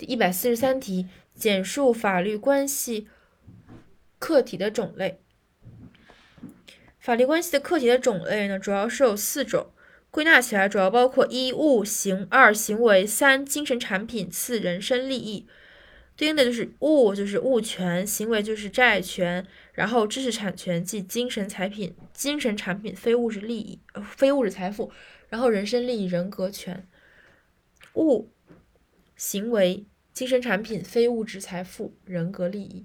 第一百四十三题，简述法律关系客体的种类。法律关系的客体的种类呢，主要是有四种，归纳起来主要包括一物行、二行为、三精神产品、四人身利益。对应的就是物就是物权，行为就是债权，然后知识产权即精神产品、精神产品非物质利益、非物质财富，然后人身利益、人格权。物、行为、精神产品、非物质财富、人格利益。